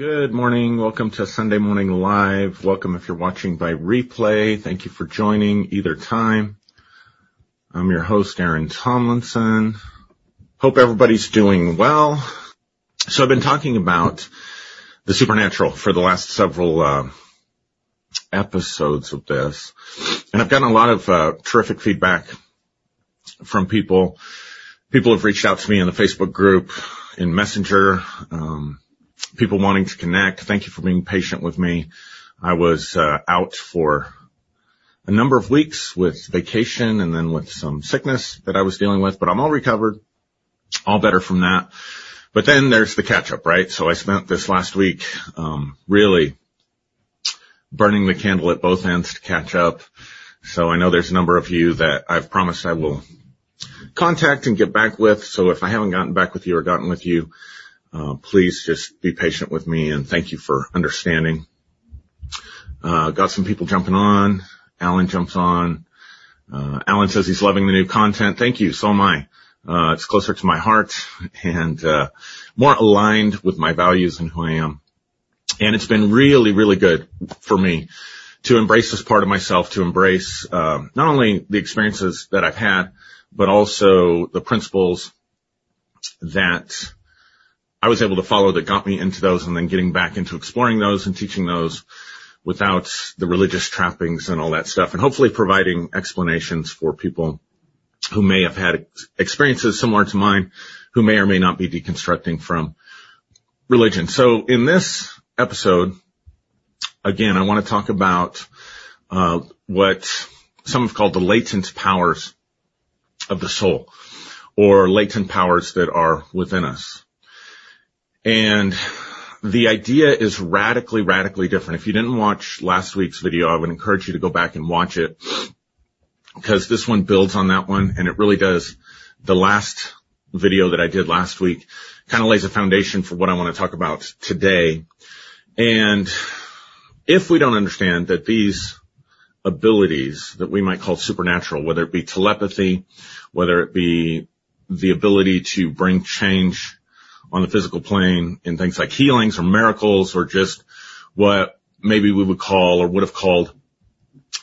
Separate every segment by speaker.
Speaker 1: Good morning. Welcome to Sunday Morning Live. Welcome if you're watching by replay. Thank you for joining either time. I'm your host, Aaron Tomlinson. Hope everybody's doing well. So I've been talking about the supernatural for the last several uh, episodes of this, and I've gotten a lot of uh, terrific feedback from people. People have reached out to me in the Facebook group, in Messenger. Um, people wanting to connect. Thank you for being patient with me. I was uh, out for a number of weeks with vacation and then with some sickness that I was dealing with, but I'm all recovered, all better from that. But then there's the catch up, right? So I spent this last week, um, really burning the candle at both ends to catch up. So I know there's a number of you that I've promised I will contact and get back with. So if I haven't gotten back with you or gotten with you, please just be patient with me and thank you for understanding. Uh, got some people jumping on. Alan jumps on. Uh, Alan says he's loving the new content. Thank you. So am I. Uh, it's closer to my heart and, uh, more aligned with my values and who I am. And it's been really, really good for me to embrace this part of myself, to embrace, uh, not only the experiences that I've had, but also the principles that I was able to follow that got me into those and then getting back into exploring those and teaching those without the religious trappings and all that stuff and hopefully providing explanations for people who may have had experiences similar to mine who may or may not be deconstructing from religion. So in this episode, again, I want to talk about uh, what some have called the latent powers of the soul or latent powers that are within us. And the idea is radically, radically different. If you didn't watch last week's video, I would encourage you to go back and watch it because this one builds on that one and it really does. The last video that I did last week kind of lays a foundation for what I want to talk about today. And if we don't understand that these abilities that we might call supernatural, whether it be telepathy, whether it be the ability to bring change on the physical plane in things like healings or miracles or just what maybe we would call or would have called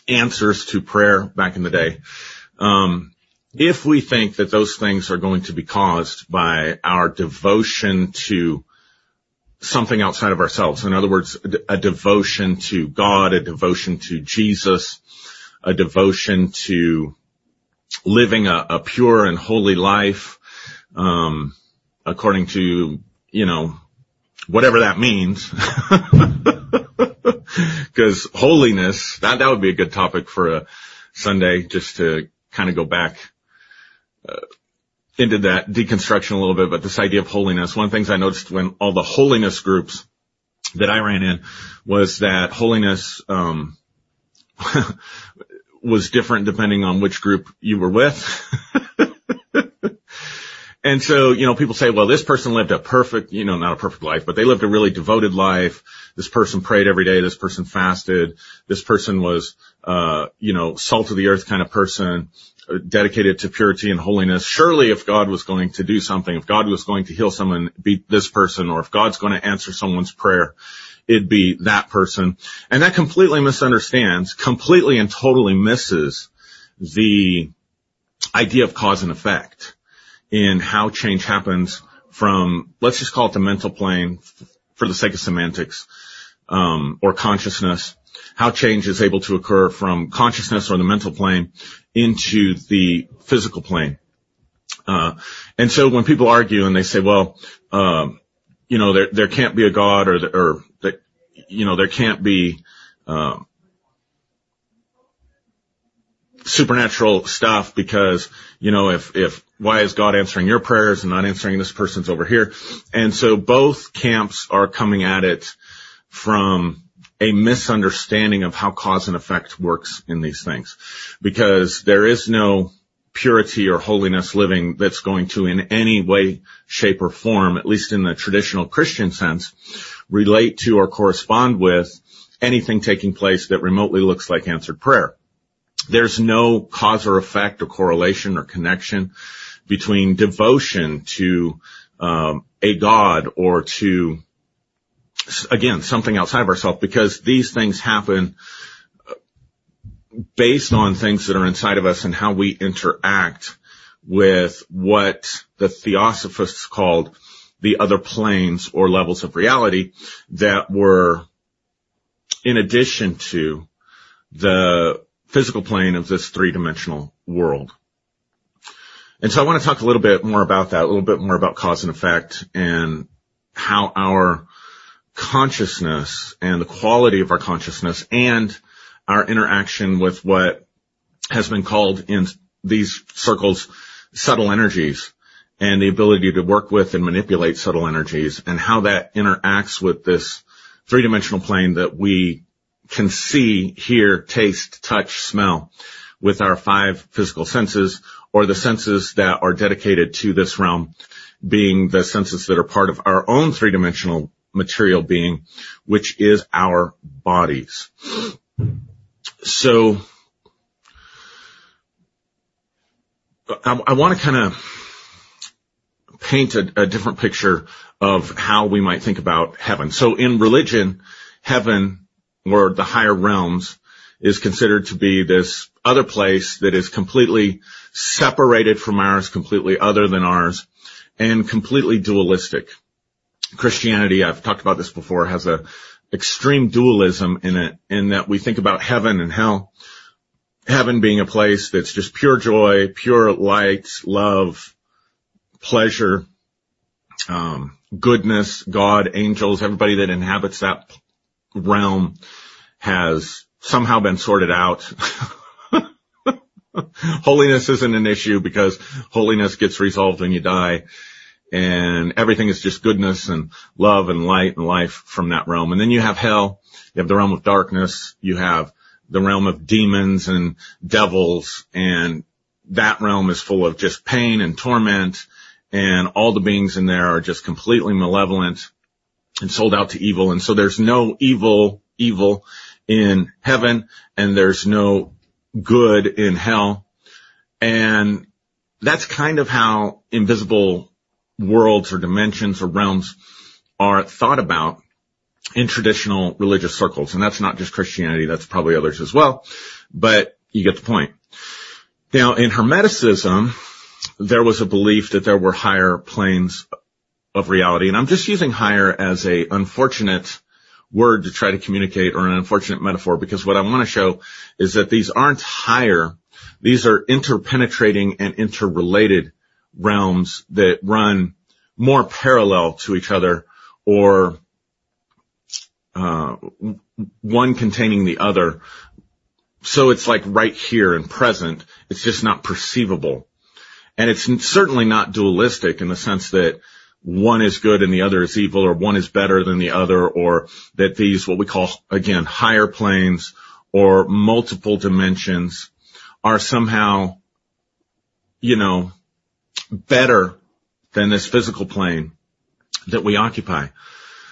Speaker 1: answers to prayer back in the day. Um, if we think that those things are going to be caused by our devotion to something outside of ourselves, in other words, a devotion to God, a devotion to Jesus, a devotion to living a, a pure and holy life, um, according to, you know, whatever that means. Cause holiness, that, that would be a good topic for a Sunday just to kind of go back, uh, into that deconstruction a little bit, but this idea of holiness, one of the things I noticed when all the holiness groups that I ran in was that holiness, um, was different depending on which group you were with. And so, you know, people say, well, this person lived a perfect, you know, not a perfect life, but they lived a really devoted life. This person prayed every day. This person fasted. This person was, uh, you know, salt of the earth kind of person, uh, dedicated to purity and holiness. Surely if God was going to do something, if God was going to heal someone, be this person, or if God's going to answer someone's prayer, it'd be that person. And that completely misunderstands, completely and totally misses the idea of cause and effect in how change happens from, let's just call it the mental plane for the sake of semantics, um, or consciousness, how change is able to occur from consciousness or the mental plane into the physical plane. Uh, and so when people argue and they say, well, um, you know, there, there can't be a God or, or that, you know, there can't be, uh, supernatural stuff because, you know, if, if, why is God answering your prayers and not answering this person's over here? And so both camps are coming at it from a misunderstanding of how cause and effect works in these things because there is no purity or holiness living that's going to in any way, shape or form, at least in the traditional Christian sense, relate to or correspond with anything taking place that remotely looks like answered prayer. There's no cause or effect or correlation or connection between devotion to um, a god or to again, something outside of ourselves because these things happen based on things that are inside of us and how we interact with what the theosophists called the other planes or levels of reality that were in addition to the physical plane of this three dimensional world. And so I want to talk a little bit more about that, a little bit more about cause and effect and how our consciousness and the quality of our consciousness and our interaction with what has been called in these circles subtle energies and the ability to work with and manipulate subtle energies and how that interacts with this three dimensional plane that we can see, hear, taste, touch, smell with our five physical senses or the senses that are dedicated to this realm being the senses that are part of our own three dimensional material being, which is our bodies. So I, I want to kind of paint a, a different picture of how we might think about heaven. So in religion, heaven or the higher realms is considered to be this other place that is completely separated from ours, completely other than ours, and completely dualistic. Christianity, I've talked about this before, has a extreme dualism in it, in that we think about heaven and hell. Heaven being a place that's just pure joy, pure light, love, pleasure, um, goodness, God, angels, everybody that inhabits that realm has somehow been sorted out. holiness isn't an issue because holiness gets resolved when you die and everything is just goodness and love and light and life from that realm. And then you have hell, you have the realm of darkness, you have the realm of demons and devils and that realm is full of just pain and torment and all the beings in there are just completely malevolent and sold out to evil. And so there's no evil, evil in heaven and there's no good in hell. And that's kind of how invisible worlds or dimensions or realms are thought about in traditional religious circles. And that's not just Christianity, that's probably others as well, but you get the point. Now in Hermeticism, there was a belief that there were higher planes of reality. And I'm just using higher as a unfortunate word to try to communicate or an unfortunate metaphor because what I want to show is that these aren't higher. These are interpenetrating and interrelated realms that run more parallel to each other or uh, one containing the other. So it's like right here and present. It's just not perceivable. And it's certainly not dualistic in the sense that one is good and the other is evil or one is better than the other or that these, what we call again, higher planes or multiple dimensions are somehow, you know, better than this physical plane that we occupy.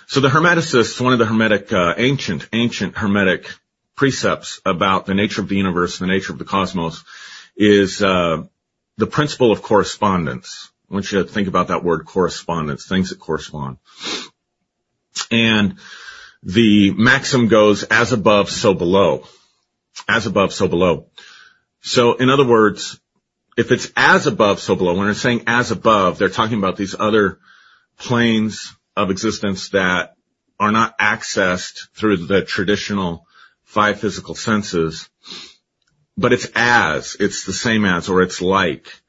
Speaker 1: So the Hermeticists, one of the Hermetic, uh, ancient, ancient Hermetic precepts about the nature of the universe, the nature of the cosmos is, uh, the principle of correspondence. Want you to think about that word correspondence, things that correspond. And the maxim goes as above, so below. As above, so below. So in other words, if it's as above, so below, when they're saying as above, they're talking about these other planes of existence that are not accessed through the traditional five physical senses, but it's as, it's the same as, or it's like.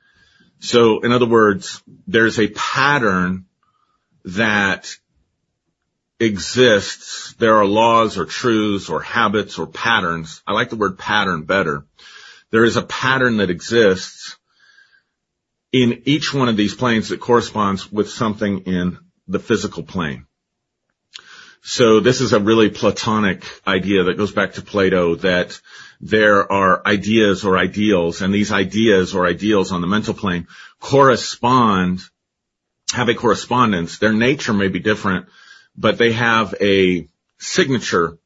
Speaker 1: So in other words, there's a pattern that exists. There are laws or truths or habits or patterns. I like the word pattern better. There is a pattern that exists in each one of these planes that corresponds with something in the physical plane. So this is a really Platonic idea that goes back to Plato that there are ideas or ideals and these ideas or ideals on the mental plane correspond, have a correspondence. Their nature may be different, but they have a signature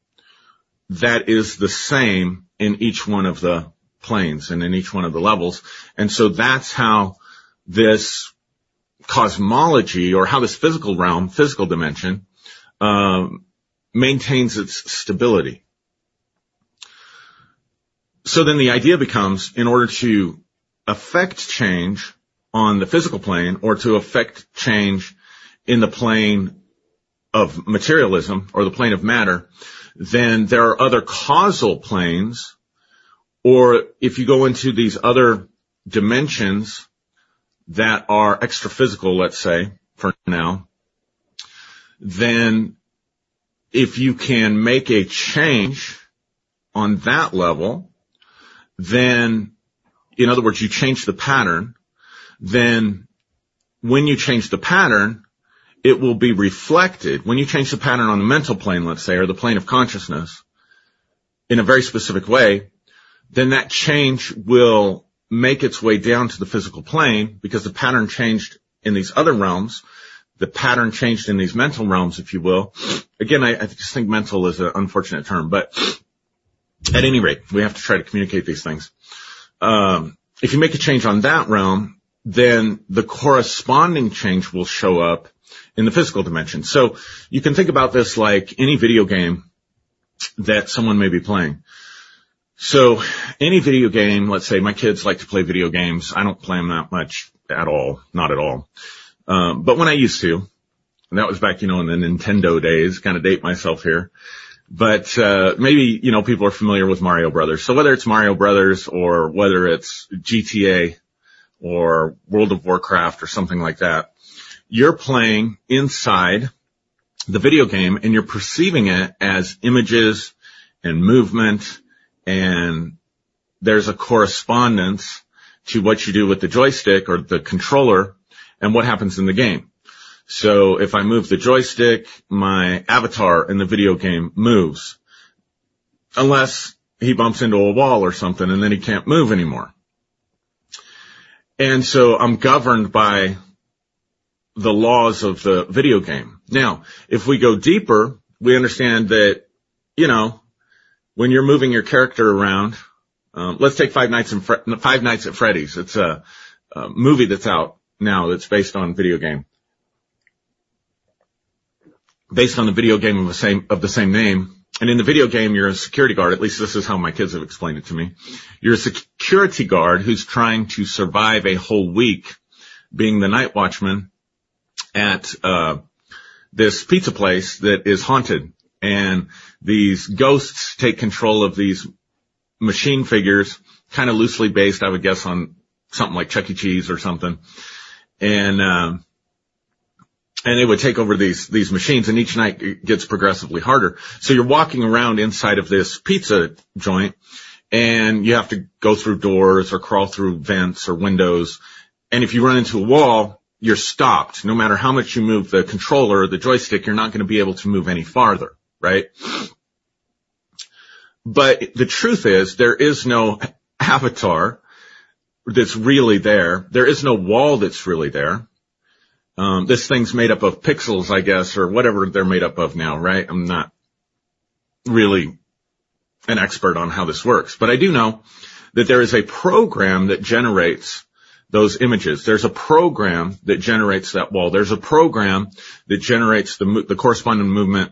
Speaker 1: that is the same in each one of the planes and in each one of the levels. And so that's how this cosmology or how this physical realm, physical dimension, um, maintains its stability. So then the idea becomes in order to affect change on the physical plane or to affect change in the plane of materialism or the plane of matter, then there are other causal planes or if you go into these other dimensions that are extra physical, let's say, for now, then if you can make a change on that level, then in other words, you change the pattern, then when you change the pattern, it will be reflected. When you change the pattern on the mental plane, let's say, or the plane of consciousness, in a very specific way, then that change will make its way down to the physical plane because the pattern changed in these other realms. The pattern changed in these mental realms, if you will. Again, I, I just think mental is an unfortunate term, but at any rate, we have to try to communicate these things. Um, if you make a change on that realm, then the corresponding change will show up in the physical dimension. So you can think about this like any video game that someone may be playing. So any video game, let's say my kids like to play video games. I don't play them that much at all, not at all. Um, but when I used to, and that was back, you know, in the Nintendo days, kind of date myself here. But, uh, maybe, you know, people are familiar with Mario Brothers. So whether it's Mario Brothers or whether it's GTA or World of Warcraft or something like that, you're playing inside the video game and you're perceiving it as images and movement and there's a correspondence to what you do with the joystick or the controller and what happens in the game. So if I move the joystick, my avatar in the video game moves. Unless he bumps into a wall or something and then he can't move anymore. And so I'm governed by the laws of the video game. Now, if we go deeper, we understand that, you know, when you're moving your character around, um, let's take Five Nights in Fre- Five Nights at Freddy's. It's a, a movie that's out now that's based on video game based on the video game of the same, of the same name. And in the video game, you're a security guard. At least this is how my kids have explained it to me. You're a security guard who's trying to survive a whole week being the night watchman at, uh, this pizza place that is haunted and these ghosts take control of these machine figures, kind of loosely based, I would guess on something like Chuck E. Cheese or something. And, um, and they would take over these, these machines and each night it gets progressively harder. So you're walking around inside of this pizza joint and you have to go through doors or crawl through vents or windows. And if you run into a wall, you're stopped. No matter how much you move the controller or the joystick, you're not going to be able to move any farther, right? But the truth is there is no avatar that's really there. There is no wall that's really there. Um, this thing's made up of pixels, I guess, or whatever they're made up of now, right? I'm not really an expert on how this works, but I do know that there is a program that generates those images. There's a program that generates that wall. There's a program that generates the, the corresponding movement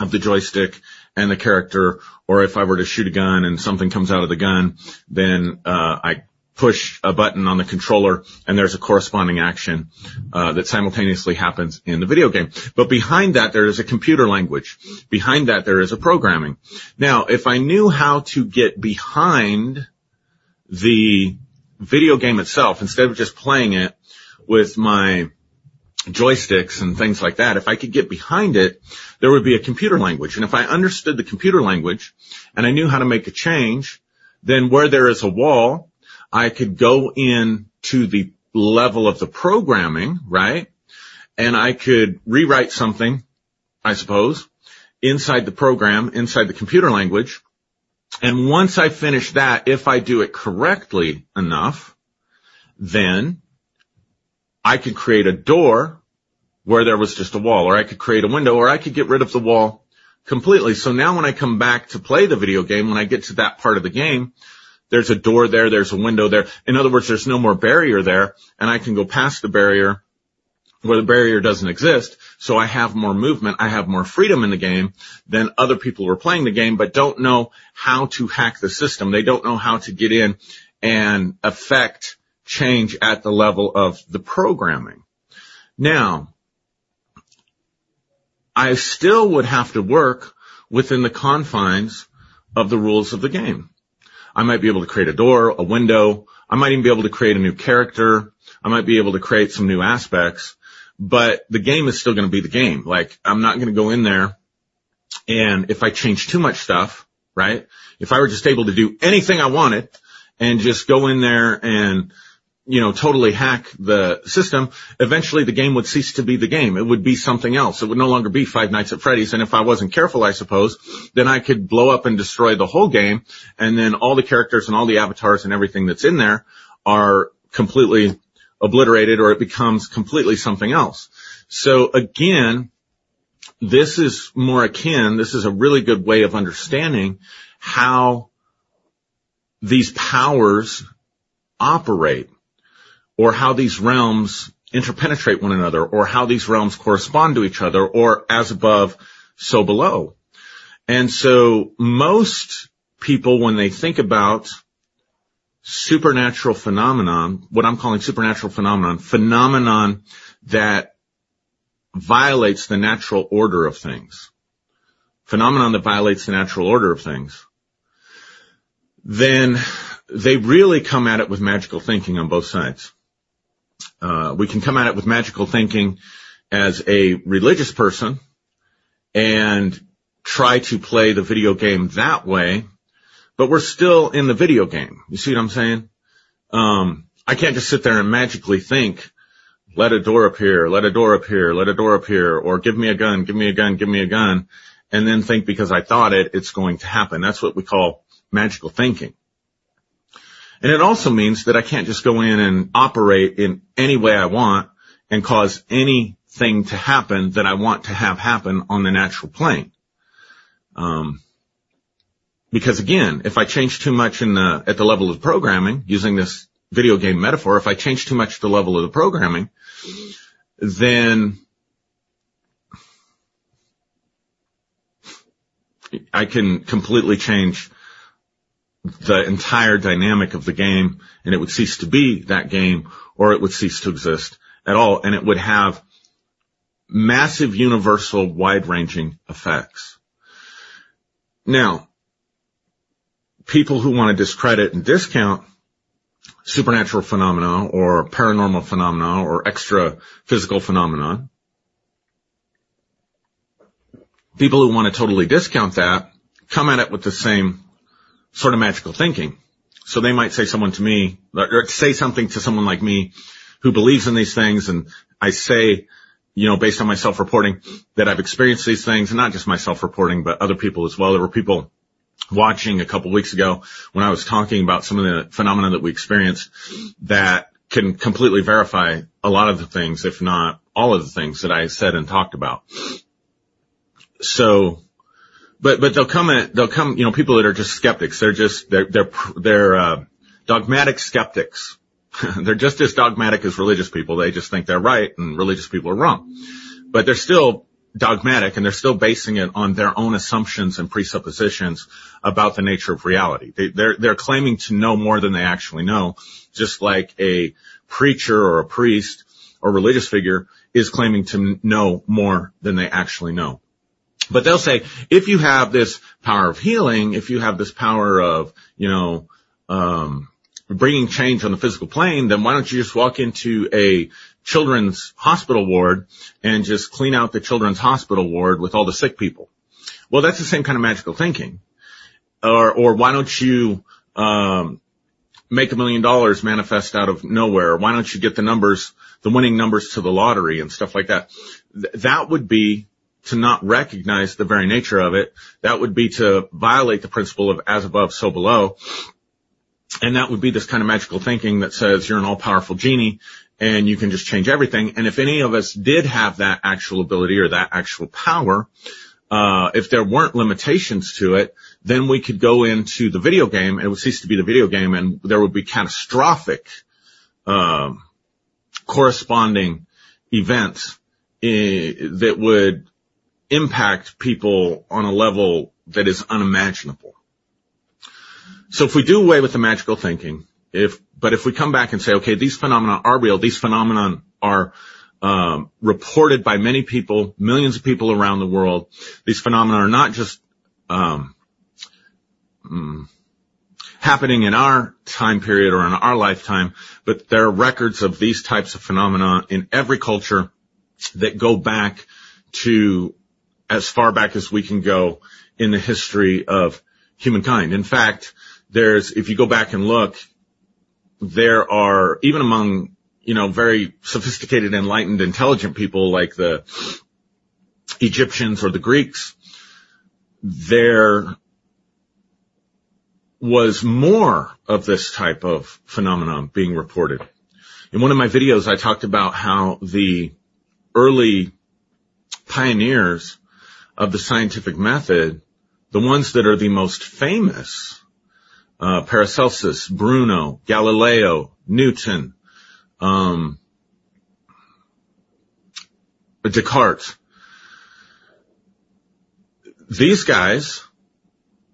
Speaker 1: of the joystick and the character, or if I were to shoot a gun and something comes out of the gun, then uh, I push a button on the controller and there's a corresponding action uh, that simultaneously happens in the video game. But behind that there is a computer language. Behind that there is a programming. Now, if I knew how to get behind the video game itself instead of just playing it with my joysticks and things like that, if I could get behind it, there would be a computer language. And if I understood the computer language and I knew how to make a change, then where there is a wall, I could go in to the level of the programming, right? And I could rewrite something, I suppose, inside the program, inside the computer language. And once I finish that, if I do it correctly enough, then I could create a door where there was just a wall, or I could create a window, or I could get rid of the wall completely. So now when I come back to play the video game, when I get to that part of the game, there's a door there, there's a window there. In other words, there's no more barrier there and I can go past the barrier where the barrier doesn't exist. So I have more movement. I have more freedom in the game than other people who are playing the game, but don't know how to hack the system. They don't know how to get in and affect change at the level of the programming. Now, I still would have to work within the confines of the rules of the game. I might be able to create a door, a window. I might even be able to create a new character. I might be able to create some new aspects, but the game is still going to be the game. Like I'm not going to go in there and if I change too much stuff, right? If I were just able to do anything I wanted and just go in there and you know, totally hack the system, eventually the game would cease to be the game. It would be something else. It would no longer be Five Nights at Freddy's. And if I wasn't careful, I suppose, then I could blow up and destroy the whole game. And then all the characters and all the avatars and everything that's in there are completely obliterated or it becomes completely something else. So again, this is more akin, this is a really good way of understanding how these powers operate or how these realms interpenetrate one another or how these realms correspond to each other or as above, so below. And so most people, when they think about supernatural phenomenon, what I'm calling supernatural phenomenon, phenomenon that violates the natural order of things, phenomenon that violates the natural order of things, then they really come at it with magical thinking on both sides. Uh, we can come at it with magical thinking as a religious person and try to play the video game that way, but we're still in the video game. You see what I'm saying? Um, I can't just sit there and magically think, let a door appear, let a door appear, let a door appear, or give me a gun, give me a gun, give me a gun, and then think because I thought it, it's going to happen. That's what we call magical thinking. And it also means that I can't just go in and operate in any way I want and cause anything to happen that I want to have happen on the natural plane. Um, because again, if I change too much in the, at the level of programming, using this video game metaphor, if I change too much at the level of the programming, then I can completely change the entire dynamic of the game and it would cease to be that game or it would cease to exist at all and it would have massive universal wide ranging effects. Now, people who want to discredit and discount supernatural phenomena or paranormal phenomena or extra physical phenomena, people who want to totally discount that come at it with the same sort of magical thinking. So they might say someone to me, or say something to someone like me who believes in these things and I say, you know, based on my self-reporting that I've experienced these things and not just my self-reporting, but other people as well. There were people watching a couple weeks ago when I was talking about some of the phenomena that we experienced that can completely verify a lot of the things, if not all of the things that I said and talked about. So but but they'll come at they'll come you know people that are just skeptics. They're just they're they're they're uh, dogmatic skeptics. They're just as dogmatic as religious people. They just think they're right and religious people are wrong. But they're still dogmatic and they're still basing it on their own assumptions and presuppositions about the nature of reality. They, they're they're claiming to know more than they actually know just like a preacher or a priest or religious figure is claiming to know more than they actually know but they'll say, if you have this power of healing, if you have this power of, you know, um, bringing change on the physical plane, then why don't you just walk into a children's hospital ward and just clean out the children's hospital ward with all the sick people? Well, that's the same kind of magical thinking. Or, or why don't you, um, make a million dollars manifest out of nowhere? Why don't you get the numbers, the winning numbers to the lottery and stuff like that? Th- that would be to not recognize the very nature of it. That would be to violate the principle of as above, so below. And that would be this kind of magical thinking that says you're an all powerful genie and you can just change everything. And if any of us did have that actual ability or that actual power, uh, if there weren't limitations to it, then we could go into the video game and it would cease to be the video game and there would be catastrophic, um, corresponding events eh, that would impact people on a level that is unimaginable. So if we do away with the magical thinking, if, but if we come back and say, okay, these phenomena are real, these phenomena are um, reported by many people, millions of people around the world. These phenomena are not just um, mm, happening in our time period or in our lifetime, but there are records of these types of phenomena in every culture that go back to as far back as we can go in the history of humankind. In fact, there's, if you go back and look, there are, even among, you know, very sophisticated, enlightened, intelligent people like the Egyptians or the Greeks, there was more of this type of phenomenon being reported. In one of my videos, I talked about how the early pioneers of the scientific method, the ones that are the most famous, uh, Paracelsus, Bruno, Galileo, Newton, um, Descartes. These guys,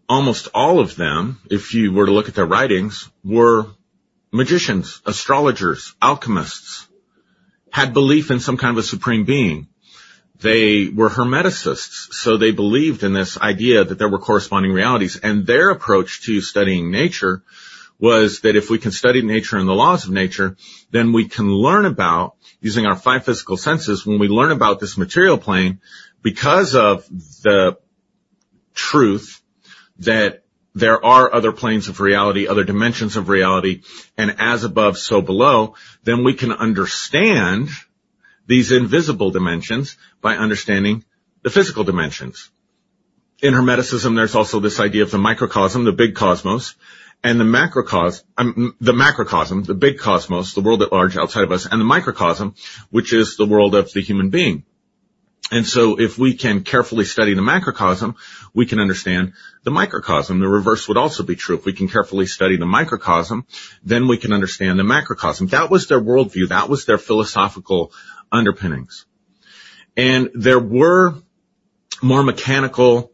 Speaker 1: almost all of them, if you were to look at their writings, were magicians, astrologers, alchemists, had belief in some kind of a supreme being. They were hermeticists, so they believed in this idea that there were corresponding realities. And their approach to studying nature was that if we can study nature and the laws of nature, then we can learn about, using our five physical senses, when we learn about this material plane, because of the truth that there are other planes of reality, other dimensions of reality, and as above, so below, then we can understand these invisible dimensions by understanding the physical dimensions. In Hermeticism, there's also this idea of the microcosm, the big cosmos, and the macrocosm, um, the macrocosm, the big cosmos, the world at large outside of us, and the microcosm, which is the world of the human being. And so if we can carefully study the macrocosm, we can understand the microcosm. The reverse would also be true. If we can carefully study the microcosm, then we can understand the macrocosm. That was their worldview. That was their philosophical underpinnings. And there were more mechanical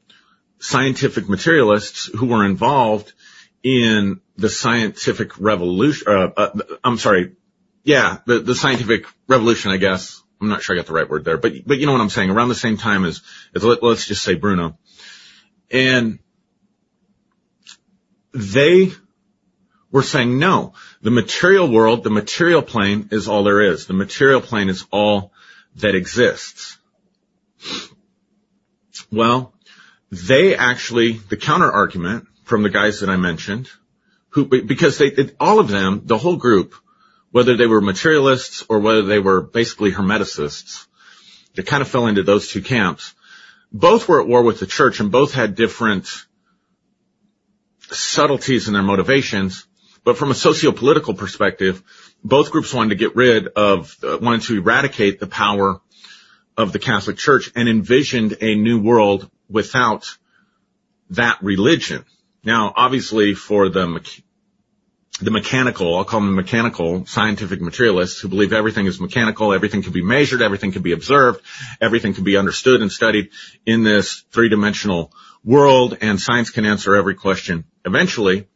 Speaker 1: scientific materialists who were involved in the scientific revolution, uh, uh, I'm sorry, yeah, the, the scientific revolution, I guess. I'm not sure I got the right word there, but, but you know what I'm saying, around the same time as, as let, let's just say Bruno. And they were saying no. The material world, the material plane is all there is. The material plane is all that exists. Well, they actually, the counter argument from the guys that I mentioned, who, because they, all of them, the whole group, whether they were materialists or whether they were basically hermeticists, they kind of fell into those two camps. Both were at war with the church and both had different subtleties in their motivations. But from a socio-political perspective, both groups wanted to get rid of, uh, wanted to eradicate the power of the Catholic Church and envisioned a new world without that religion. Now, obviously for the, the mechanical, I'll call them mechanical scientific materialists who believe everything is mechanical, everything can be measured, everything can be observed, everything can be understood and studied in this three-dimensional world and science can answer every question eventually.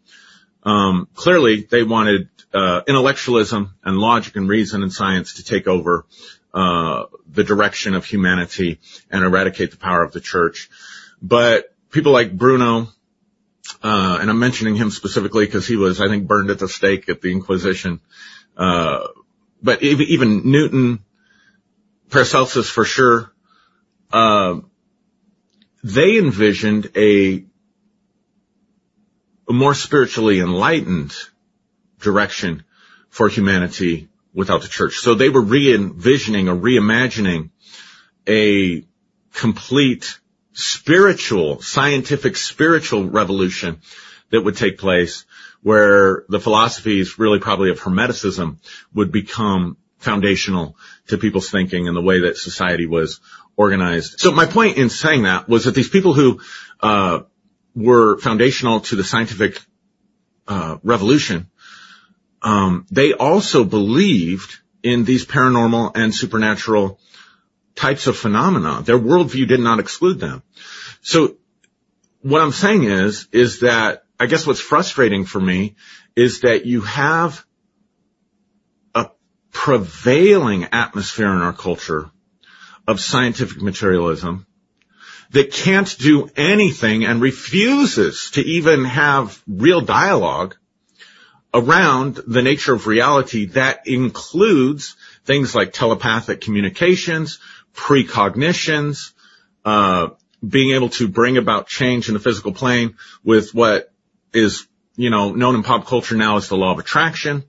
Speaker 1: Um, clearly, they wanted uh, intellectualism and logic and reason and science to take over uh, the direction of humanity and eradicate the power of the church. But people like Bruno, uh, and I'm mentioning him specifically because he was, I think, burned at the stake at the Inquisition. Uh, but even Newton, Paracelsus for sure, uh, they envisioned a a more spiritually enlightened direction for humanity without the church. So they were re-envisioning or reimagining a complete spiritual, scientific spiritual revolution that would take place where the philosophies really probably of Hermeticism would become foundational to people's thinking and the way that society was organized. So my point in saying that was that these people who, uh, were foundational to the scientific uh, revolution, um, they also believed in these paranormal and supernatural types of phenomena. Their worldview did not exclude them. So what I'm saying is, is that I guess what's frustrating for me is that you have a prevailing atmosphere in our culture of scientific materialism that can't do anything and refuses to even have real dialogue around the nature of reality that includes things like telepathic communications, precognitions, uh, being able to bring about change in the physical plane with what is, you know, known in pop culture now as the law of attraction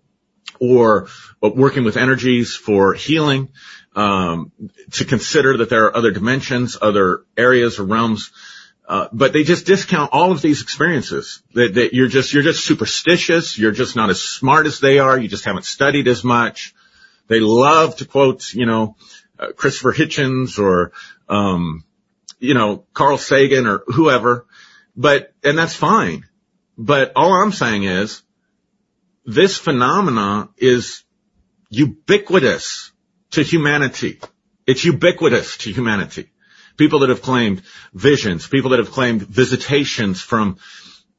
Speaker 1: or working with energies for healing, um, to consider that there are other dimensions, other areas or realms, uh, but they just discount all of these experiences that, that you're just, you're just superstitious. You're just not as smart as they are. You just haven't studied as much. They love to quote, you know, uh, Christopher Hitchens or, um, you know, Carl Sagan or whoever, but, and that's fine. But all I'm saying is this phenomena is ubiquitous to humanity. It's ubiquitous to humanity. People that have claimed visions, people that have claimed visitations from,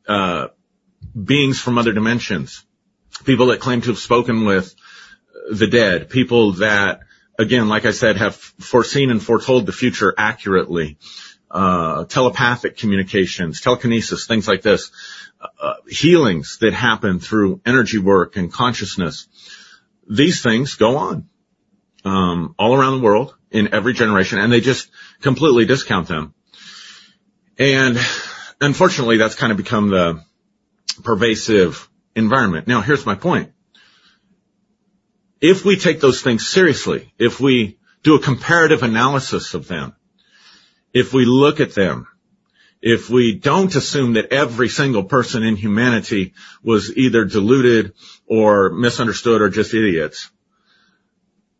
Speaker 1: uh, beings from other dimensions, people that claim to have spoken with the dead, people that again, like I said, have foreseen and foretold the future accurately. Uh, telepathic communications, telekinesis, things like this, uh, healings that happen through energy work and consciousness. These things go on, um, all around the world in every generation and they just completely discount them. And unfortunately, that's kind of become the pervasive environment. Now, here's my point if we take those things seriously, if we do a comparative analysis of them, if we look at them, if we don't assume that every single person in humanity was either deluded or misunderstood or just idiots,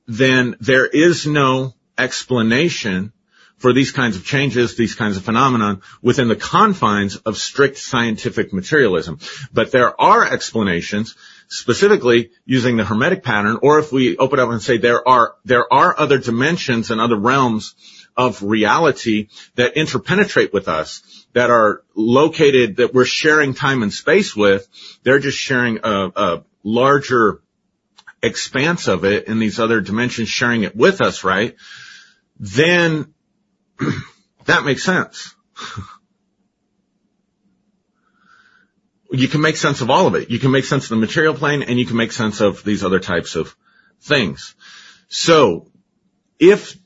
Speaker 1: then there is no explanation for these kinds of changes, these kinds of phenomenon within the confines of strict scientific materialism. But there are explanations specifically using the hermetic pattern, or if we open up and say there are, there are other dimensions and other realms of reality that interpenetrate with us, that are located, that we're sharing time and space with, they're just sharing a, a larger expanse of it in these other dimensions, sharing it with us, right? Then that makes sense. you can make sense of all of it. You can make sense of the material plane and you can make sense of these other types of things. So if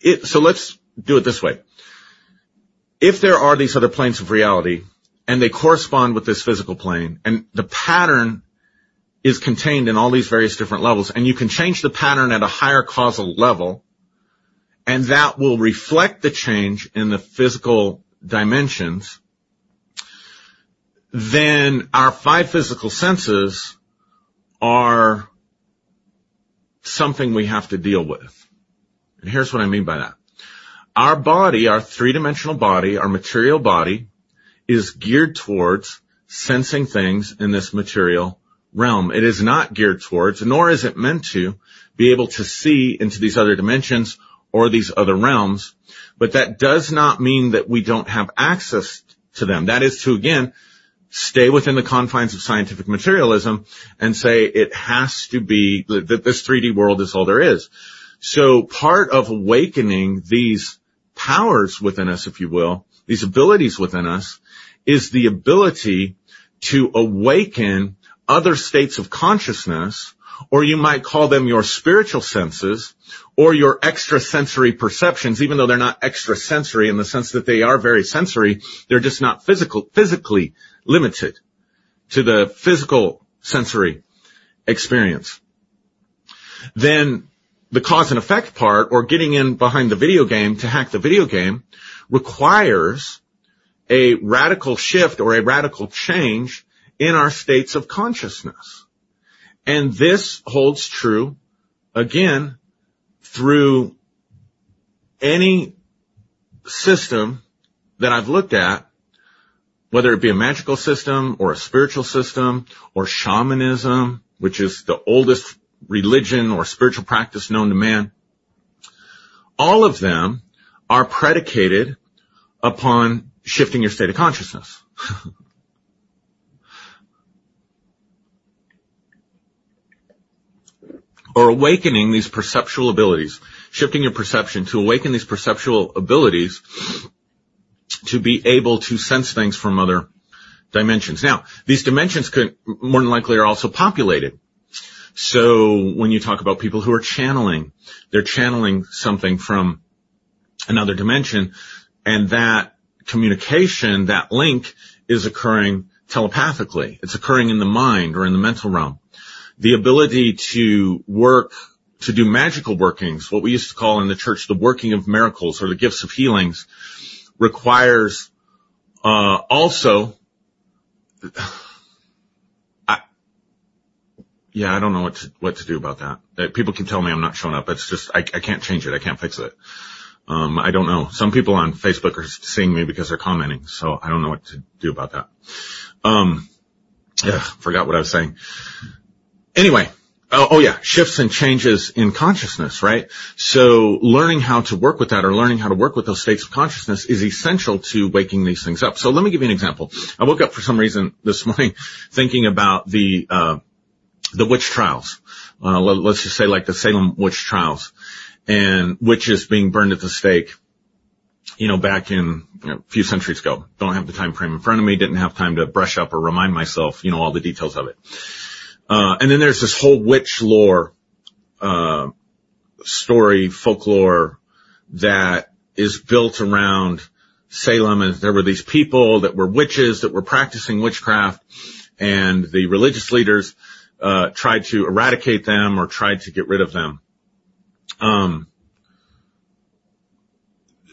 Speaker 1: it, so let's do it this way. If there are these other planes of reality and they correspond with this physical plane and the pattern is contained in all these various different levels and you can change the pattern at a higher causal level and that will reflect the change in the physical dimensions then our five physical senses are something we have to deal with. And here's what I mean by that. Our body, our three-dimensional body, our material body is geared towards sensing things in this material realm. It is not geared towards, nor is it meant to be able to see into these other dimensions or these other realms, but that does not mean that we don't have access to them. That is to, again, stay within the confines of scientific materialism and say it has to be that this 3D world is all there is. So part of awakening these powers within us, if you will, these abilities within us is the ability to awaken other states of consciousness, or you might call them your spiritual senses or your extrasensory perceptions, even though they're not extrasensory in the sense that they are very sensory, they're just not physical, physically limited to the physical sensory experience. Then the cause and effect part or getting in behind the video game to hack the video game requires a radical shift or a radical change in our states of consciousness. And this holds true again through any system that I've looked at whether it be a magical system or a spiritual system or shamanism, which is the oldest religion or spiritual practice known to man, all of them are predicated upon shifting your state of consciousness. or awakening these perceptual abilities, shifting your perception to awaken these perceptual abilities to be able to sense things from other dimensions. Now, these dimensions could more than likely are also populated. So when you talk about people who are channeling, they're channeling something from another dimension and that communication, that link is occurring telepathically. It's occurring in the mind or in the mental realm the ability to work, to do magical workings, what we used to call in the church the working of miracles or the gifts of healings, requires uh, also. I, yeah, I don't know what to, what to do about that. Uh, people keep telling me I'm not showing up. It's just I, I can't change it. I can't fix it. Um, I don't know. Some people on Facebook are seeing me because they're commenting, so I don't know what to do about that. Um, yeah, forgot what I was saying. Anyway, oh, oh, yeah, shifts and changes in consciousness, right? So learning how to work with that or learning how to work with those states of consciousness is essential to waking these things up. So let me give you an example. I woke up for some reason this morning thinking about the, uh, the witch trials. Uh, let, us just say like the Salem witch trials and witches being burned at the stake you know, back in a few centuries ago. Don't have the time frame in front of me. Didn't have time to brush up or remind myself, you know, all the details of it. Uh, and then there's this whole witch lore, uh, story, folklore that is built around Salem and there were these people that were witches that were practicing witchcraft and the religious leaders, uh, tried to eradicate them or tried to get rid of them. Um,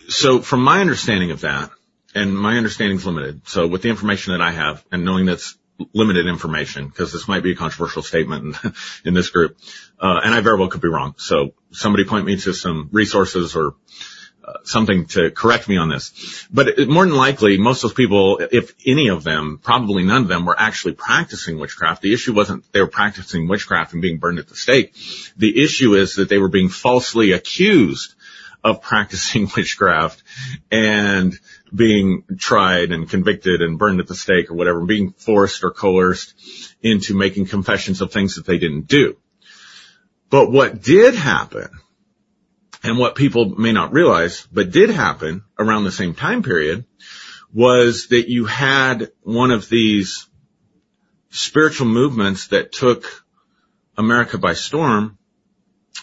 Speaker 1: so from my understanding of that, and my understanding is limited. So with the information that I have and knowing that's limited information because this might be a controversial statement in, in this group. Uh, and I very well could be wrong. So somebody point me to some resources or uh, something to correct me on this. But it, more than likely, most of those people, if any of them, probably none of them were actually practicing witchcraft. The issue wasn't they were practicing witchcraft and being burned at the stake. The issue is that they were being falsely accused of practicing witchcraft and being tried and convicted and burned at the stake or whatever, being forced or coerced into making confessions of things that they didn't do. But what did happen and what people may not realize, but did happen around the same time period was that you had one of these spiritual movements that took America by storm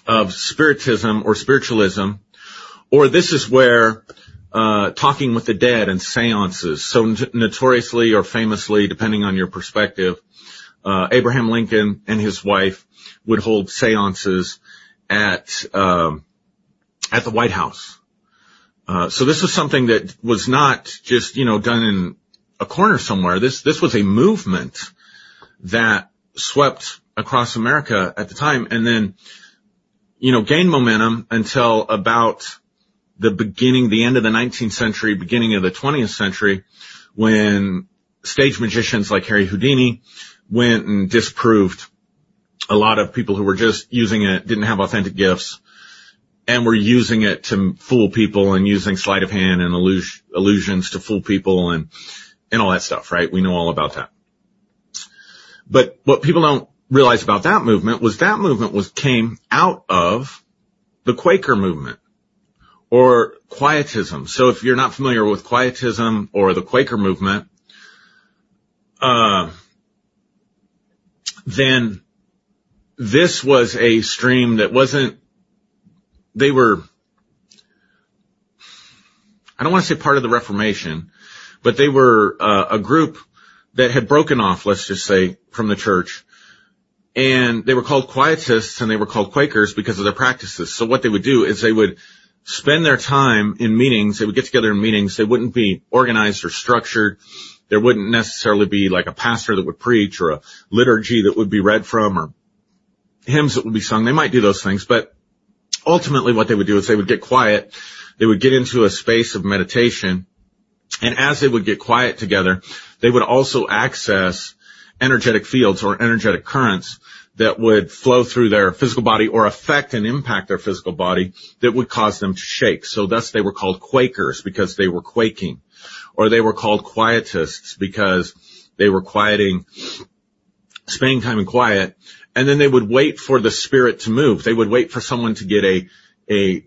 Speaker 1: of spiritism or spiritualism, or this is where uh, talking with the dead and seances. So notoriously or famously, depending on your perspective, uh, Abraham Lincoln and his wife would hold seances at um, at the White House. Uh, so this was something that was not just you know done in a corner somewhere. This this was a movement that swept across America at the time, and then you know gained momentum until about the beginning, the end of the 19th century, beginning of the 20th century, when stage magicians like Harry Houdini went and disproved a lot of people who were just using it, didn't have authentic gifts, and were using it to fool people and using sleight of hand and illusions to fool people and, and all that stuff, right? We know all about that. But what people don't realize about that movement was that movement was came out of the Quaker movement or quietism. So if you're not familiar with quietism or the Quaker movement, uh, then this was a stream that wasn't, they were, I don't want to say part of the Reformation, but they were uh, a group that had broken off, let's just say, from the church. And they were called quietists and they were called Quakers because of their practices. So what they would do is they would spend their time in meetings. They would get together in meetings. They wouldn't be organized or structured. There wouldn't necessarily be like a pastor that would preach or a liturgy that would be read from or hymns that would be sung. They might do those things, but ultimately what they would do is they would get quiet. They would get into a space of meditation. And as they would get quiet together, they would also access energetic fields or energetic currents that would flow through their physical body or affect and impact their physical body that would cause them to shake. So thus they were called Quakers because they were quaking. Or they were called Quietists because they were quieting, spending time in quiet. And then they would wait for the spirit to move. They would wait for someone to get a, a,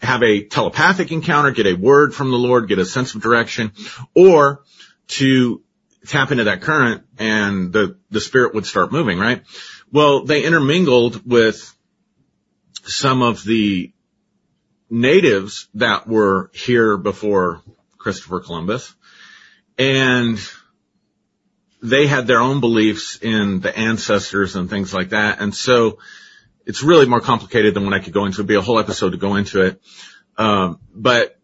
Speaker 1: have a telepathic encounter, get a word from the Lord, get a sense of direction, or to tap into that current and the, the spirit would start moving, right? Well, they intermingled with some of the natives that were here before Christopher Columbus and they had their own beliefs in the ancestors and things like that. And so it's really more complicated than what I could go into. It'd be a whole episode to go into it. Um, but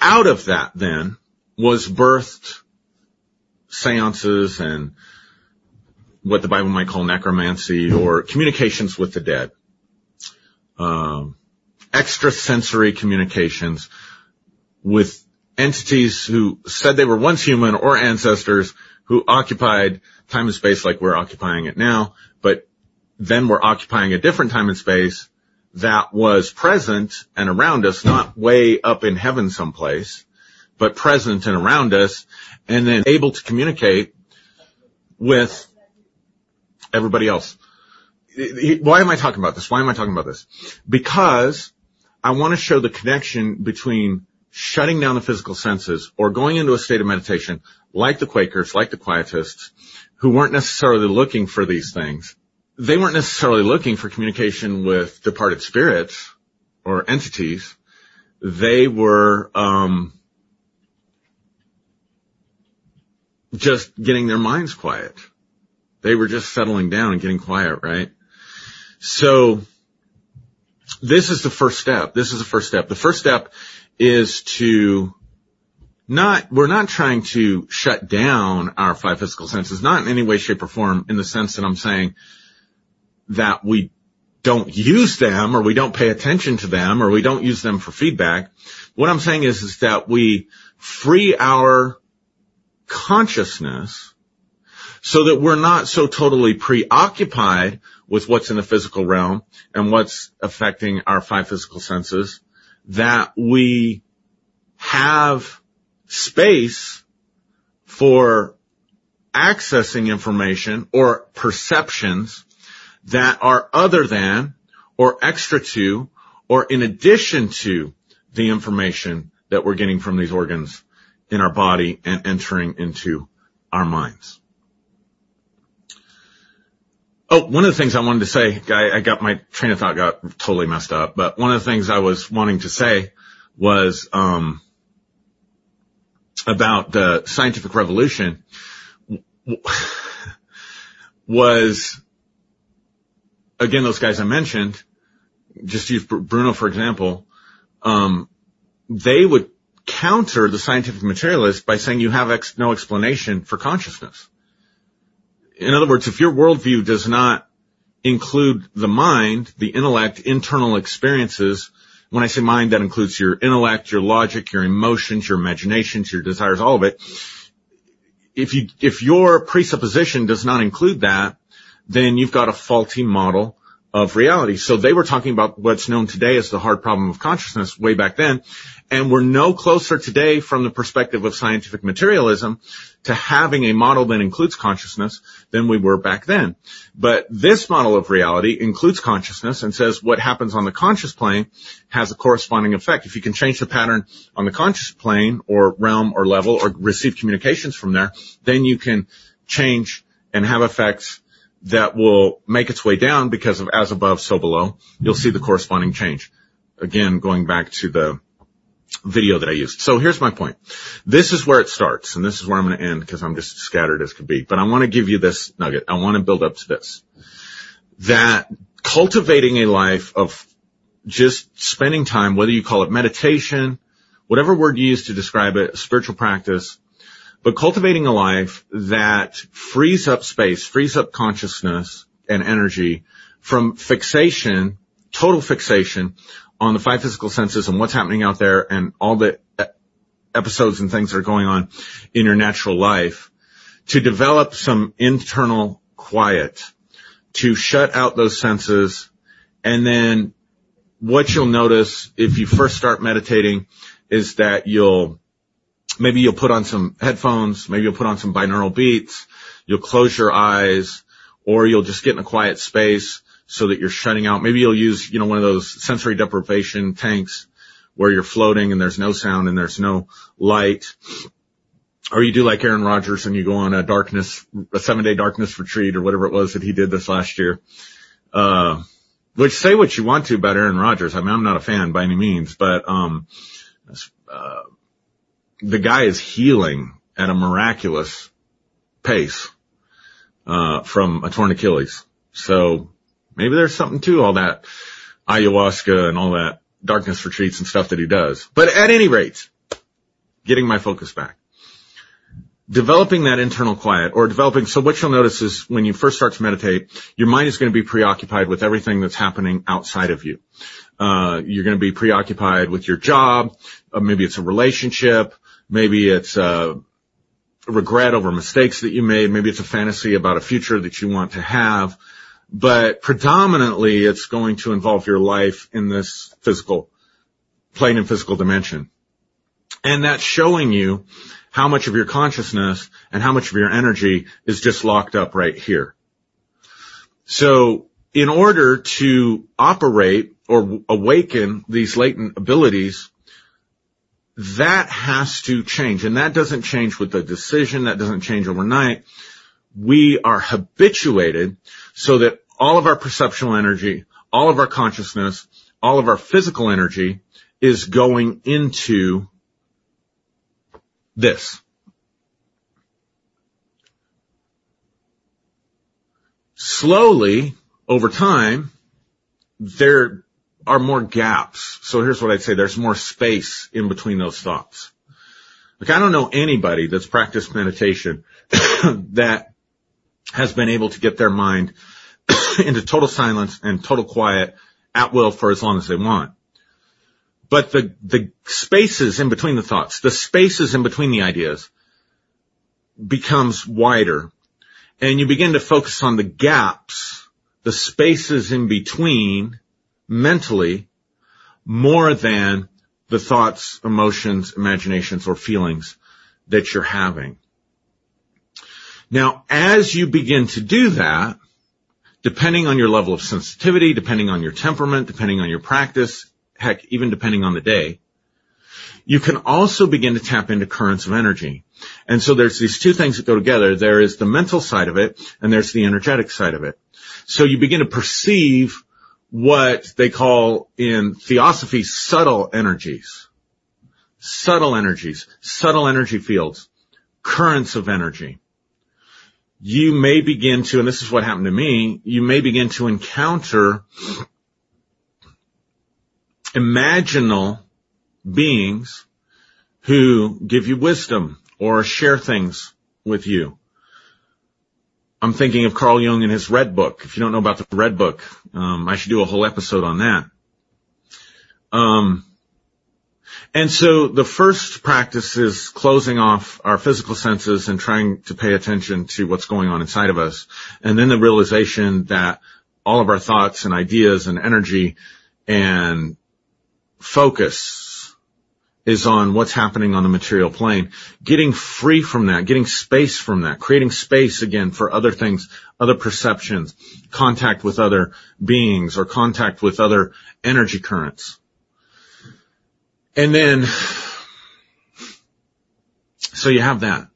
Speaker 1: out of that then was birthed seances and what the Bible might call necromancy or communications with the dead. Um, extrasensory communications with entities who said they were once human or ancestors who occupied time and space like we're occupying it now, but then we're occupying a different time and space that was present and around us, not way up in heaven someplace, but present and around us and then able to communicate with everybody else. Why am I talking about this? Why am I talking about this? Because I want to show the connection between shutting down the physical senses or going into a state of meditation like the Quakers, like the Quietists, who weren't necessarily looking for these things. They weren't necessarily looking for communication with departed spirits or entities. They were, um, just getting their minds quiet. They were just settling down and getting quiet, right? So this is the first step. This is the first step. The first step is to not, we're not trying to shut down our five physical senses, not in any way, shape or form in the sense that I'm saying that we don't use them or we don't pay attention to them or we don't use them for feedback. What I'm saying is, is that we free our consciousness so that we're not so totally preoccupied with what's in the physical realm and what's affecting our five physical senses that we have space for accessing information or perceptions that are other than or extra to or in addition to the information that we're getting from these organs in our body and entering into our minds. Oh, one of the things I wanted to say, I, I got my train of thought got totally messed up, but one of the things I was wanting to say was, um, about the scientific revolution was, again, those guys I mentioned, just use Bruno for example, um, they would counter the scientific materialist by saying you have ex- no explanation for consciousness. In other words, if your worldview does not include the mind, the intellect, internal experiences, when I say mind, that includes your intellect, your logic, your emotions, your imaginations, your desires, all of it. If you, if your presupposition does not include that, then you've got a faulty model of reality. So they were talking about what's known today as the hard problem of consciousness way back then. And we're no closer today from the perspective of scientific materialism to having a model that includes consciousness than we were back then. But this model of reality includes consciousness and says what happens on the conscious plane has a corresponding effect. If you can change the pattern on the conscious plane or realm or level or receive communications from there, then you can change and have effects that will make its way down because of as above, so below. You'll see the corresponding change. Again, going back to the video that I used. So here's my point. This is where it starts, and this is where I'm going to end because I'm just scattered as could be. But I want to give you this nugget. I want to build up to this. That cultivating a life of just spending time, whether you call it meditation, whatever word you use to describe it, spiritual practice, but cultivating a life that frees up space, frees up consciousness and energy from fixation, total fixation on the five physical senses and what's happening out there and all the episodes and things that are going on in your natural life to develop some internal quiet, to shut out those senses. And then what you'll notice if you first start meditating is that you'll, maybe you'll put on some headphones, maybe you'll put on some binaural beats, you'll close your eyes, or you'll just get in a quiet space so that you're shutting out. Maybe you'll use, you know, one of those sensory deprivation tanks where you're floating and there's no sound and there's no light. Or you do like Aaron Rodgers and you go on a darkness, a seven day darkness retreat or whatever it was that he did this last year. Uh, which say what you want to about Aaron Rodgers. I mean, I'm not a fan by any means, but, um, uh, the guy is healing at a miraculous pace, uh, from a torn Achilles. So maybe there's something to all that ayahuasca and all that darkness retreats and stuff that he does. But at any rate, getting my focus back developing that internal quiet or developing, so what you'll notice is when you first start to meditate, your mind is going to be preoccupied with everything that's happening outside of you. Uh, you're going to be preoccupied with your job. Uh, maybe it's a relationship. Maybe it's uh, regret over mistakes that you made. Maybe it's a fantasy about a future that you want to have. But predominantly it's going to involve your life in this physical plane and physical dimension. And that's showing you how much of your consciousness and how much of your energy is just locked up right here. So in order to operate or awaken these latent abilities, that has to change. And that doesn't change with a decision. That doesn't change overnight. We are habituated so that all of our perceptual energy, all of our consciousness, all of our physical energy is going into this. Slowly, over time, there are more gaps. So here's what I'd say. There's more space in between those thoughts. Like I don't know anybody that's practiced meditation that has been able to get their mind into total silence and total quiet at will for as long as they want. But the, the spaces in between the thoughts, the spaces in between the ideas becomes wider and you begin to focus on the gaps, the spaces in between mentally more than the thoughts, emotions, imaginations, or feelings that you're having. Now, as you begin to do that, depending on your level of sensitivity, depending on your temperament, depending on your practice, heck, even depending on the day, you can also begin to tap into currents of energy. And so there's these two things that go together. There is the mental side of it and there's the energetic side of it. So you begin to perceive what they call in theosophy subtle energies. Subtle energies, subtle energy fields, currents of energy. You may begin to, and this is what happened to me, you may begin to encounter imaginal beings who give you wisdom or share things with you. I'm thinking of Carl Jung and his Red Book. If you don't know about the Red Book, um, I should do a whole episode on that. Um, and so the first practice is closing off our physical senses and trying to pay attention to what's going on inside of us. And then the realization that all of our thoughts and ideas and energy and focus is on what's happening on the material plane. Getting free from that, getting space from that, creating space again for other things, other perceptions, contact with other beings or contact with other energy currents. And then, so you have that.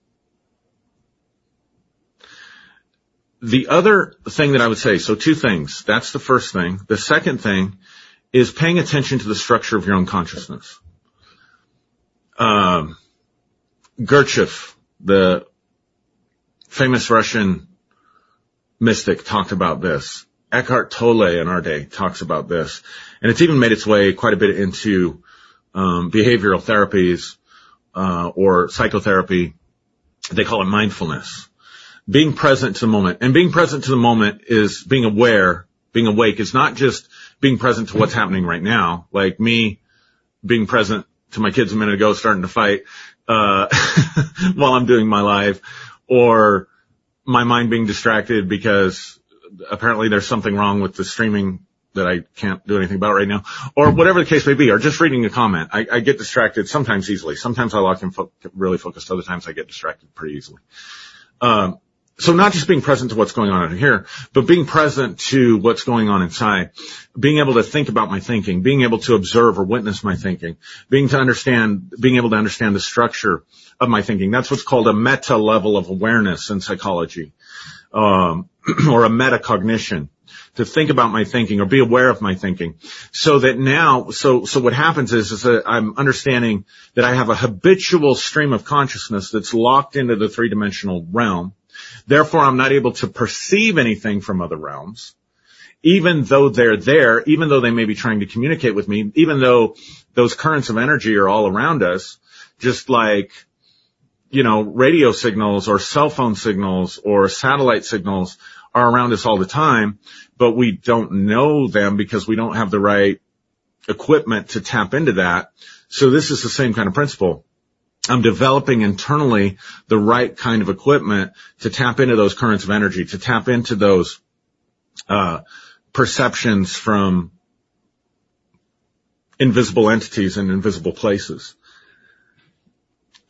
Speaker 1: The other thing that I would say, so two things. That's the first thing. The second thing is paying attention to the structure of your own consciousness. Um, Gurdjieff, the famous Russian mystic, talked about this. Eckhart Tolle in our day talks about this, and it's even made its way quite a bit into um, behavioral therapies uh, or psychotherapy. They call it mindfulness, being present to the moment. And being present to the moment is being aware, being awake. It's not just being present to what's happening right now, like me being present to my kids a minute ago starting to fight, uh, while I'm doing my live, or my mind being distracted because apparently there's something wrong with the streaming that I can't do anything about right now, or whatever the case may be, or just reading a comment. I, I get distracted sometimes easily. Sometimes I lock in fo- really focused. Other times I get distracted pretty easily. Um, so not just being present to what's going on in here, but being present to what's going on inside, being able to think about my thinking, being able to observe or witness my thinking, being to understand, being able to understand the structure of my thinking. That's what's called a meta level of awareness in psychology, um, or a metacognition to think about my thinking or be aware of my thinking so that now, so, so what happens is, is that I'm understanding that I have a habitual stream of consciousness that's locked into the three dimensional realm. Therefore, I'm not able to perceive anything from other realms, even though they're there, even though they may be trying to communicate with me, even though those currents of energy are all around us, just like, you know, radio signals or cell phone signals or satellite signals are around us all the time but we don't know them because we don't have the right equipment to tap into that. So this is the same kind of principle. I'm developing internally the right kind of equipment to tap into those currents of energy, to tap into those uh, perceptions from invisible entities and invisible places.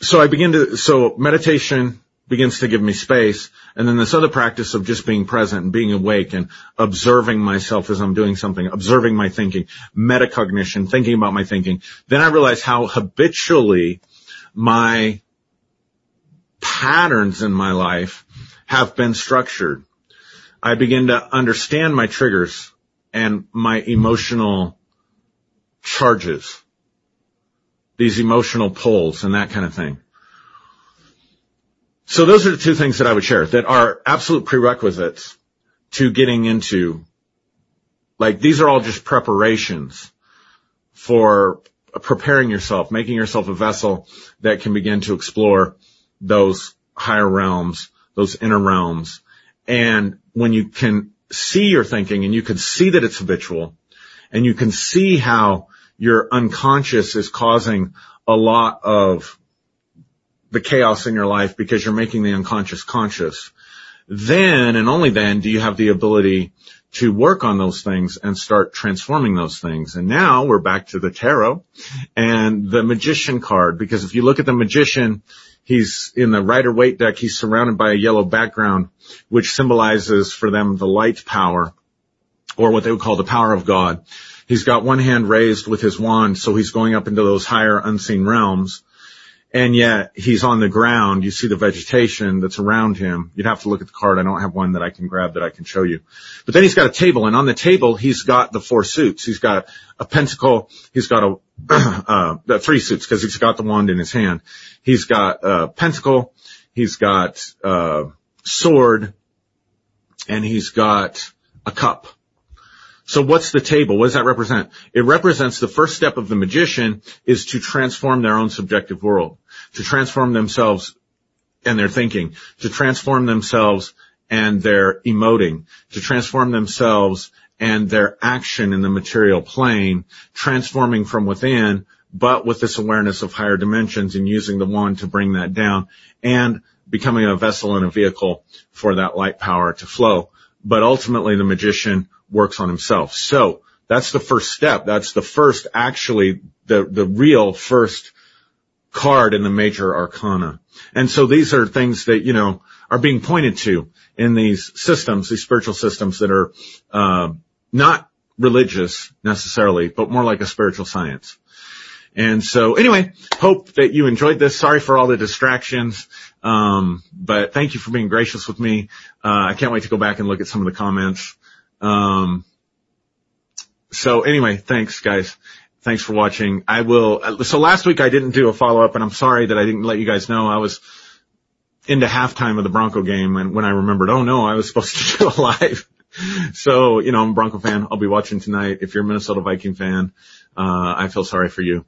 Speaker 1: So I begin to, so meditation, begins to give me space. And then this other practice of just being present and being awake and observing myself as I'm doing something, observing my thinking, metacognition, thinking about my thinking. Then I realize how habitually my patterns in my life have been structured. I begin to understand my triggers and my emotional charges, these emotional pulls and that kind of thing. So those are the two things that I would share that are absolute prerequisites to getting into, like these are all just preparations for preparing yourself, making yourself a vessel that can begin to explore those higher realms, those inner realms. And when you can see your thinking and you can see that it's habitual and you can see how your unconscious is causing a lot of the chaos in your life because you're making the unconscious conscious, then and only then do you have the ability to work on those things and start transforming those things. And now we're back to the tarot and the magician card, because if you look at the magician, he's in the Rider Waite deck, he's surrounded by a yellow background, which symbolizes for them the light power or what they would call the power of God. He's got one hand raised with his wand, so he's going up into those higher unseen realms and yet he's on the ground. You see the vegetation that's around him. You'd have to look at the card. I don't have one that I can grab that I can show you. But then he's got a table and on the table he's got the four suits. He's got a pentacle. He's got a, uh, three suits because he's got the wand in his hand. He's got a pentacle. He's got a sword and he's got a cup. So what's the table? What does that represent? It represents the first step of the magician is to transform their own subjective world to transform themselves and their thinking, to transform themselves and their emoting, to transform themselves and their action in the material plane, transforming from within, but with this awareness of higher dimensions and using the wand to bring that down and becoming a vessel and a vehicle for that light power to flow. But ultimately the magician works on himself. So that's the first step. That's the first actually the, the real first card in the major arcana. And so these are things that, you know, are being pointed to in these systems, these spiritual systems that are, uh, not religious necessarily, but more like a spiritual science. And so anyway, hope that you enjoyed this. Sorry for all the distractions. Um, but thank you for being gracious with me. Uh, I can't wait to go back and look at some of the comments. Um, so anyway, thanks guys. Thanks for watching. I will, so last week I didn't do a follow up and I'm sorry that I didn't let you guys know. I was into halftime of the Bronco game and when I remembered, oh no, I was supposed to do a live. so, you know, I'm a Bronco fan. I'll be watching tonight. If you're a Minnesota Viking fan, uh, I feel sorry for you.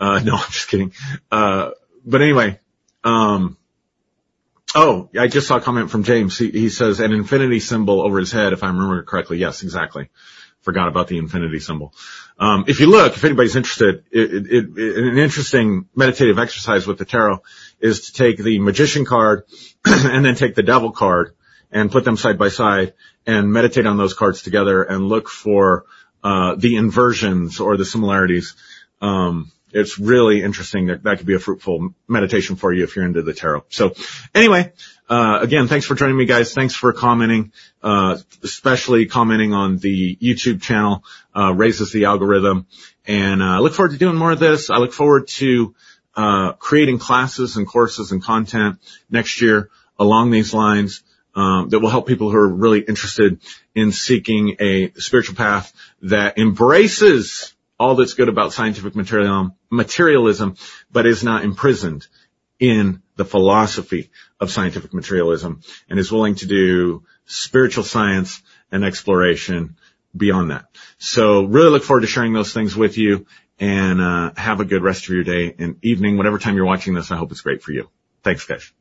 Speaker 1: Uh, no, I'm just kidding. Uh, but anyway, um, Oh, I just saw a comment from James. He, he says an infinity symbol over his head, if I remember correctly. Yes, exactly forgot about the infinity symbol. Um, if you look, if anybody's interested, it, it, it, an interesting meditative exercise with the tarot is to take the magician card and then take the devil card and put them side by side and meditate on those cards together and look for uh, the inversions or the similarities. Um, it's really interesting. That that could be a fruitful meditation for you if you're into the tarot. So anyway, uh, again, thanks for joining me guys. Thanks for commenting, uh, especially commenting on the YouTube channel, uh, raises the algorithm and, uh, I look forward to doing more of this. I look forward to, uh, creating classes and courses and content next year along these lines. Um, that will help people who are really interested in seeking a spiritual path that embraces all that's good about scientific materialism, but is not imprisoned in the philosophy of scientific materialism and is willing to do spiritual science and exploration beyond that. So really look forward to sharing those things with you and uh, have a good rest of your day and evening, whatever time you're watching this. I hope it's great for you. Thanks guys.